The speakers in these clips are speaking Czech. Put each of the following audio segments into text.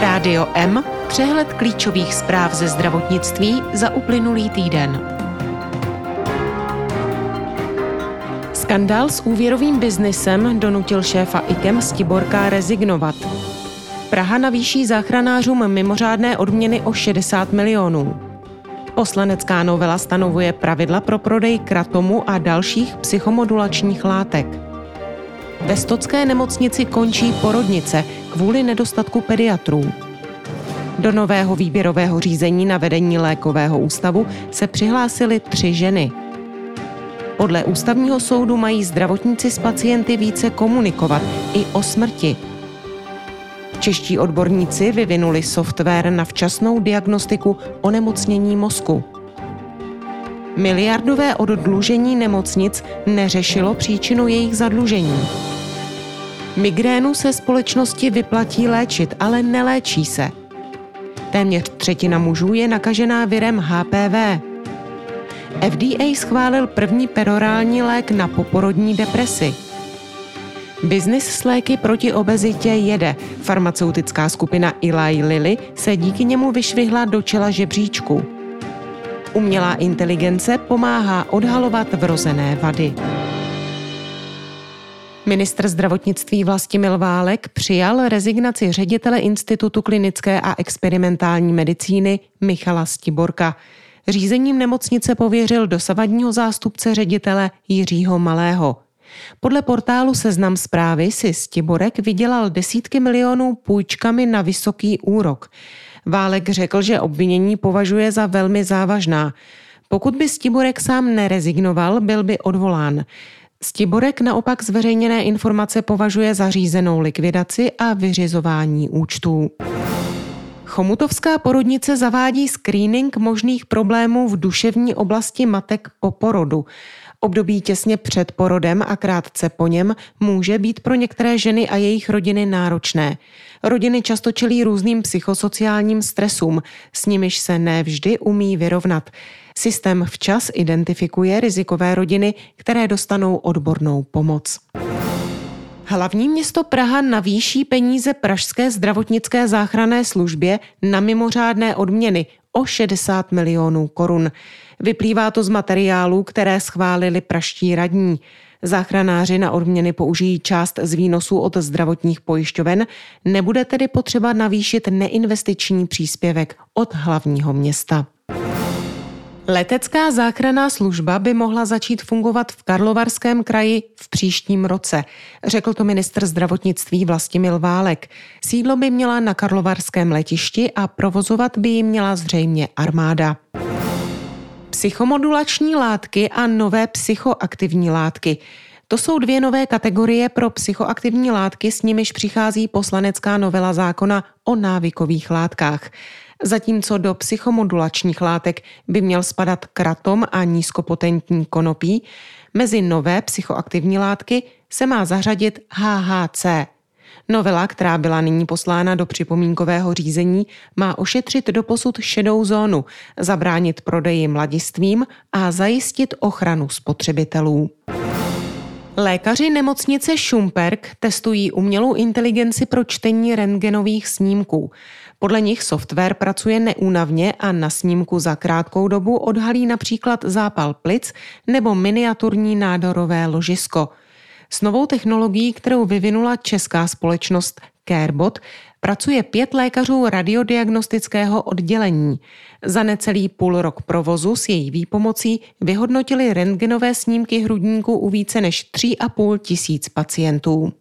Rádio M, přehled klíčových zpráv ze zdravotnictví za uplynulý týden. Skandál s úvěrovým biznisem donutil šéfa IKEM Stiborka rezignovat. Praha navýší záchranářům mimořádné odměny o 60 milionů. Poslanecká novela stanovuje pravidla pro prodej kratomu a dalších psychomodulačních látek. Ve Stocké nemocnici končí porodnice kvůli nedostatku pediatrů. Do nového výběrového řízení na vedení lékového ústavu se přihlásily tři ženy. Podle ústavního soudu mají zdravotníci s pacienty více komunikovat i o smrti. Čeští odborníci vyvinuli software na včasnou diagnostiku onemocnění mozku. Miliardové oddlužení nemocnic neřešilo příčinu jejich zadlužení. Migrénu se společnosti vyplatí léčit, ale neléčí se. Téměř třetina mužů je nakažená virem HPV. FDA schválil první perorální lék na poporodní depresi. Biznis s léky proti obezitě jede. Farmaceutická skupina Eli Lilly se díky němu vyšvihla do čela žebříčku. Umělá inteligence pomáhá odhalovat vrozené vady. Ministr zdravotnictví Vlastimil Válek přijal rezignaci ředitele Institutu klinické a experimentální medicíny Michala Stiborka. Řízením nemocnice pověřil dosavadního zástupce ředitele Jiřího Malého. Podle portálu Seznam zprávy si Stiborek vydělal desítky milionů půjčkami na vysoký úrok. Válek řekl, že obvinění považuje za velmi závažná. Pokud by Stiborek sám nerezignoval, byl by odvolán. Stiborek naopak zveřejněné informace považuje za řízenou likvidaci a vyřizování účtů. Chomutovská porodnice zavádí screening možných problémů v duševní oblasti matek po porodu. Období těsně před porodem a krátce po něm může být pro některé ženy a jejich rodiny náročné. Rodiny často čelí různým psychosociálním stresům, s nimiž se nevždy umí vyrovnat. Systém včas identifikuje rizikové rodiny, které dostanou odbornou pomoc. Hlavní město Praha navýší peníze Pražské zdravotnické záchranné službě na mimořádné odměny o 60 milionů korun. Vyplývá to z materiálů, které schválili praští radní. Záchranáři na odměny použijí část z výnosů od zdravotních pojišťoven, nebude tedy potřeba navýšit neinvestiční příspěvek od hlavního města. Letecká záchranná služba by mohla začít fungovat v Karlovarském kraji v příštím roce, řekl to ministr zdravotnictví Vlastimil Válek. Sídlo by měla na Karlovarském letišti a provozovat by ji měla zřejmě armáda. Psychomodulační látky a nové psychoaktivní látky. To jsou dvě nové kategorie pro psychoaktivní látky, s nimiž přichází poslanecká novela zákona o návykových látkách. Zatímco do psychomodulačních látek by měl spadat kratom a nízkopotentní konopí, mezi nové psychoaktivní látky se má zařadit HHC. Novela, která byla nyní poslána do připomínkového řízení, má ošetřit doposud šedou zónu, zabránit prodeji mladistvím a zajistit ochranu spotřebitelů. Lékaři nemocnice Šumperk testují umělou inteligenci pro čtení rentgenových snímků. Podle nich software pracuje neúnavně a na snímku za krátkou dobu odhalí například zápal plic nebo miniaturní nádorové ložisko. S novou technologií, kterou vyvinula česká společnost Carebot, pracuje pět lékařů radiodiagnostického oddělení. Za necelý půl rok provozu s její výpomocí vyhodnotili rentgenové snímky hrudníků u více než 3,5 tisíc pacientů.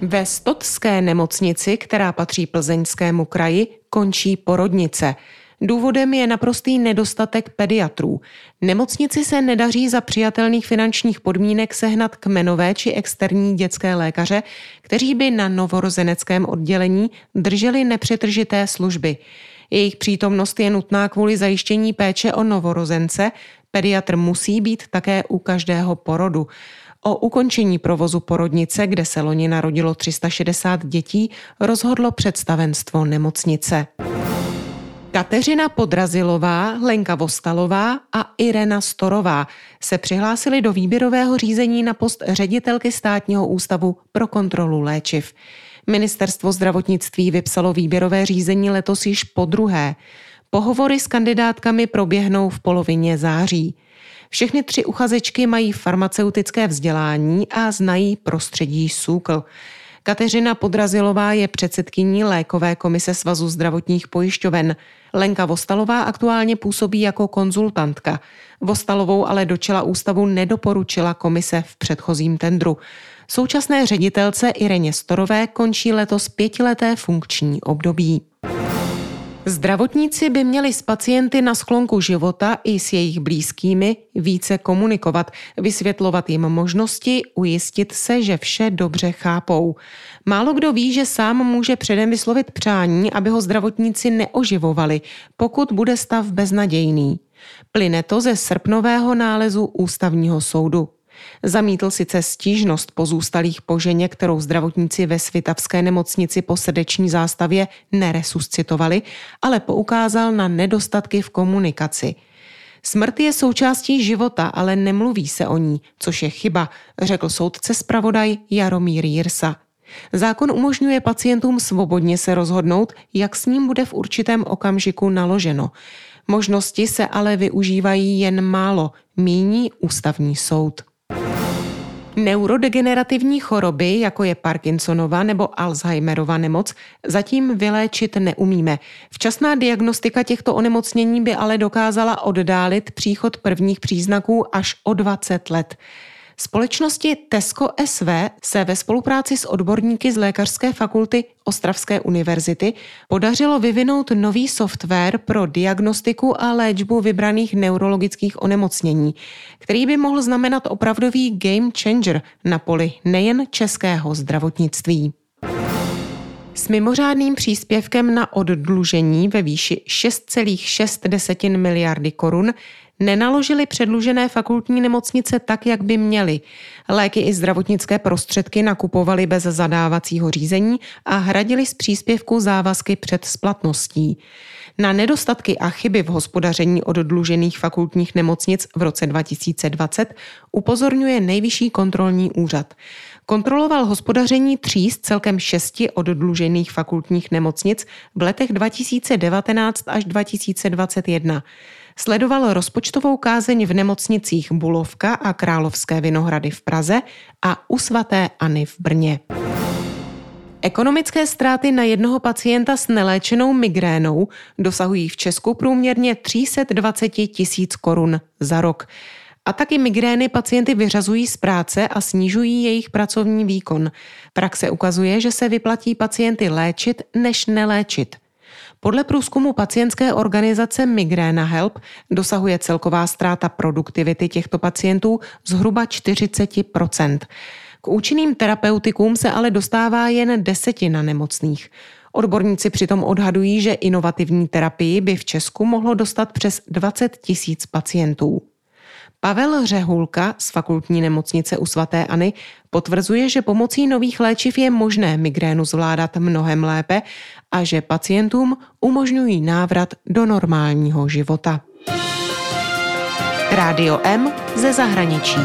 Ve Stotské nemocnici, která patří plzeňskému kraji, končí porodnice. Důvodem je naprostý nedostatek pediatrů. Nemocnici se nedaří za přijatelných finančních podmínek sehnat kmenové či externí dětské lékaře, kteří by na novorozeneckém oddělení drželi nepřetržité služby. Jejich přítomnost je nutná kvůli zajištění péče o novorozence, pediatr musí být také u každého porodu. O ukončení provozu porodnice, kde se loni narodilo 360 dětí, rozhodlo představenstvo nemocnice. Kateřina Podrazilová, Lenka Vostalová a Irena Storová se přihlásili do výběrového řízení na post ředitelky státního ústavu pro kontrolu léčiv. Ministerstvo zdravotnictví vypsalo výběrové řízení letos již po druhé. Pohovory s kandidátkami proběhnou v polovině září. Všechny tři uchazečky mají farmaceutické vzdělání a znají prostředí SÚKL. Kateřina Podrazilová je předsedkyní lékové komise Svazu zdravotních pojišťoven. Lenka Vostalová aktuálně působí jako konzultantka. Vostalovou ale do čela ústavu nedoporučila komise v předchozím tendru. Současné ředitelce Ireně Storové končí letos pětileté funkční období. Zdravotníci by měli s pacienty na sklonku života i s jejich blízkými více komunikovat, vysvětlovat jim možnosti, ujistit se, že vše dobře chápou. Málo kdo ví, že sám může předem vyslovit přání, aby ho zdravotníci neoživovali, pokud bude stav beznadějný. Plyne to ze srpnového nálezu ústavního soudu. Zamítl sice stížnost pozůstalých po ženě, kterou zdravotníci ve Svitavské nemocnici po srdeční zástavě neresuscitovali, ale poukázal na nedostatky v komunikaci. Smrt je součástí života, ale nemluví se o ní, což je chyba, řekl soudce zpravodaj Jaromír Jirsa. Zákon umožňuje pacientům svobodně se rozhodnout, jak s ním bude v určitém okamžiku naloženo. Možnosti se ale využívají jen málo, míní ústavní soud. Neurodegenerativní choroby, jako je Parkinsonova nebo Alzheimerova nemoc, zatím vyléčit neumíme. Včasná diagnostika těchto onemocnění by ale dokázala oddálit příchod prvních příznaků až o 20 let. Společnosti Tesco SV se ve spolupráci s odborníky z Lékařské fakulty Ostravské univerzity podařilo vyvinout nový software pro diagnostiku a léčbu vybraných neurologických onemocnění, který by mohl znamenat opravdový game changer na poli nejen českého zdravotnictví. S mimořádným příspěvkem na oddlužení ve výši 6,6 miliardy korun nenaložili předlužené fakultní nemocnice tak, jak by měly. Léky i zdravotnické prostředky nakupovali bez zadávacího řízení a hradili z příspěvku závazky před splatností. Na nedostatky a chyby v hospodaření oddlužených fakultních nemocnic v roce 2020 upozorňuje Nejvyšší kontrolní úřad. Kontroloval hospodaření tří z celkem šesti oddlužených fakultních nemocnic v letech 2019 až 2021. Sledoval rozpočtovou kázeň v nemocnicích Bulovka a Královské Vinohrady v Praze a u svatéAny v Brně. Ekonomické ztráty na jednoho pacienta s neléčenou migrénou dosahují v Česku průměrně 320 tisíc korun za rok. A taky migrény pacienty vyřazují z práce a snižují jejich pracovní výkon. Praxe ukazuje, že se vyplatí pacienty léčit, než neléčit. Podle průzkumu pacientské organizace Migréna Help dosahuje celková ztráta produktivity těchto pacientů zhruba 40% K účinným terapeutikům se ale dostává jen desetina nemocných. Odborníci přitom odhadují, že inovativní terapii by v Česku mohlo dostat přes 20 tisíc pacientů. Pavel Řehulka z fakultní nemocnice u svatéAny potvrzuje, že pomocí nových léčiv je možné migrénu zvládat mnohem lépe a že pacientům umožňují návrat do normálního života. Rádio M ze zahraničí.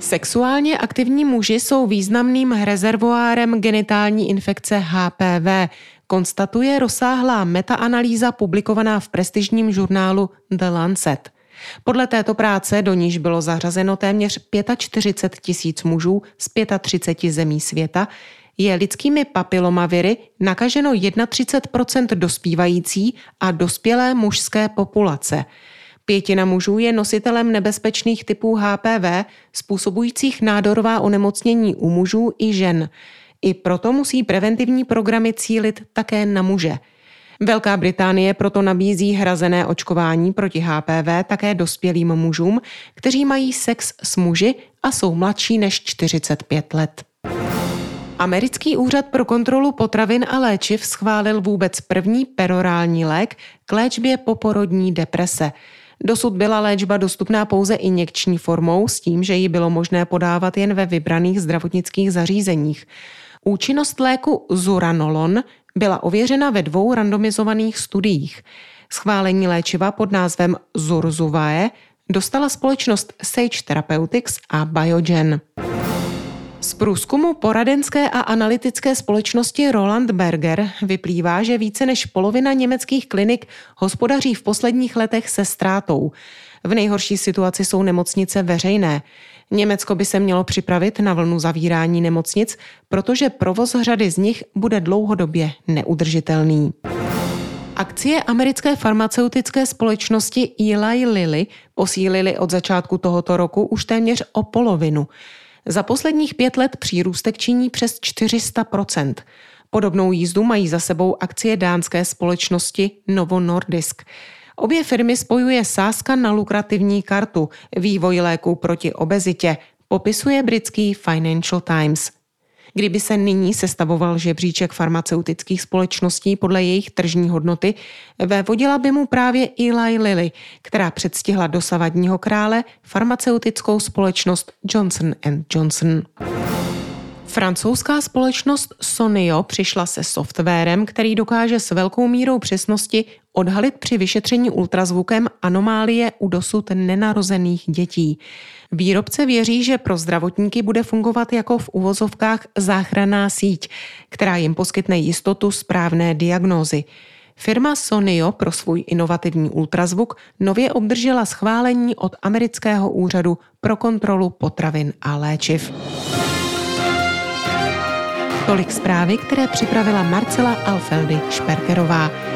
Sexuálně aktivní muži jsou významným rezervoárem genitální infekce HPV, konstatuje rozsáhlá metaanalýza publikovaná v prestižním žurnálu The Lancet. Podle této práce, do níž bylo zařazeno téměř 45 tisíc mužů z 35 zemí světa, je lidskými papilomaviry nakaženo 31% dospívající a dospělé mužské populace. Pětina mužů je nositelem nebezpečných typů HPV, způsobujících nádorová onemocnění u mužů i žen. I proto musí preventivní programy cílit také na muže – Velká Británie proto nabízí hrazené očkování proti HPV také dospělým mužům, kteří mají sex s muži a jsou mladší než 45 let. Americký úřad pro kontrolu potravin a léčiv schválil vůbec první perorální lék k léčbě poporodní deprese. Dosud byla léčba dostupná pouze injekční formou s tím, že ji bylo možné podávat jen ve vybraných zdravotnických zařízeních. Účinnost léku Zuranolon byla ověřena ve dvou randomizovaných studiích. Schválení léčiva pod názvem Zurzuvae dostala společnost Sage Therapeutics a Biogen. Z průzkumu poradenské a analytické společnosti Roland Berger vyplývá, že více než polovina německých klinik hospodaří v posledních letech se ztrátou. V nejhorší situaci jsou nemocnice veřejné. Německo by se mělo připravit na vlnu zavírání nemocnic, protože provoz řady z nich bude dlouhodobě neudržitelný. Akcie americké farmaceutické společnosti Eli Lilly posílily od začátku tohoto roku už téměř o polovinu. Za posledních pět let přírůstek činí přes 400% Podobnou jízdu mají za sebou akcie dánské společnosti Novo Nordisk. Obě firmy spojuje sázka na lukrativní kartu, vývoj léků proti obezitě, popisuje britský Financial Times. Kdyby se nyní sestavoval žebříček farmaceutických společností podle jejich tržní hodnoty, vévodila by mu právě Eli Lilly, která předstihla dosavadního krále farmaceutickou společnost Johnson Johnson. Francouzská společnost Sonio přišla se softwarem, který dokáže s velkou mírou přesnosti odhalit při vyšetření ultrazvukem anomálie u dosud nenarozených dětí. Výrobce věří, že pro zdravotníky bude fungovat jako v uvozovkách záchranná síť, která jim poskytne jistotu správné diagnózy. Firma Sonio pro svůj inovativní ultrazvuk nově obdržela schválení od amerického úřadu pro kontrolu potravin a léčiv. Tolik zprávy, které připravila Marcela Alfeldy Šperkerová.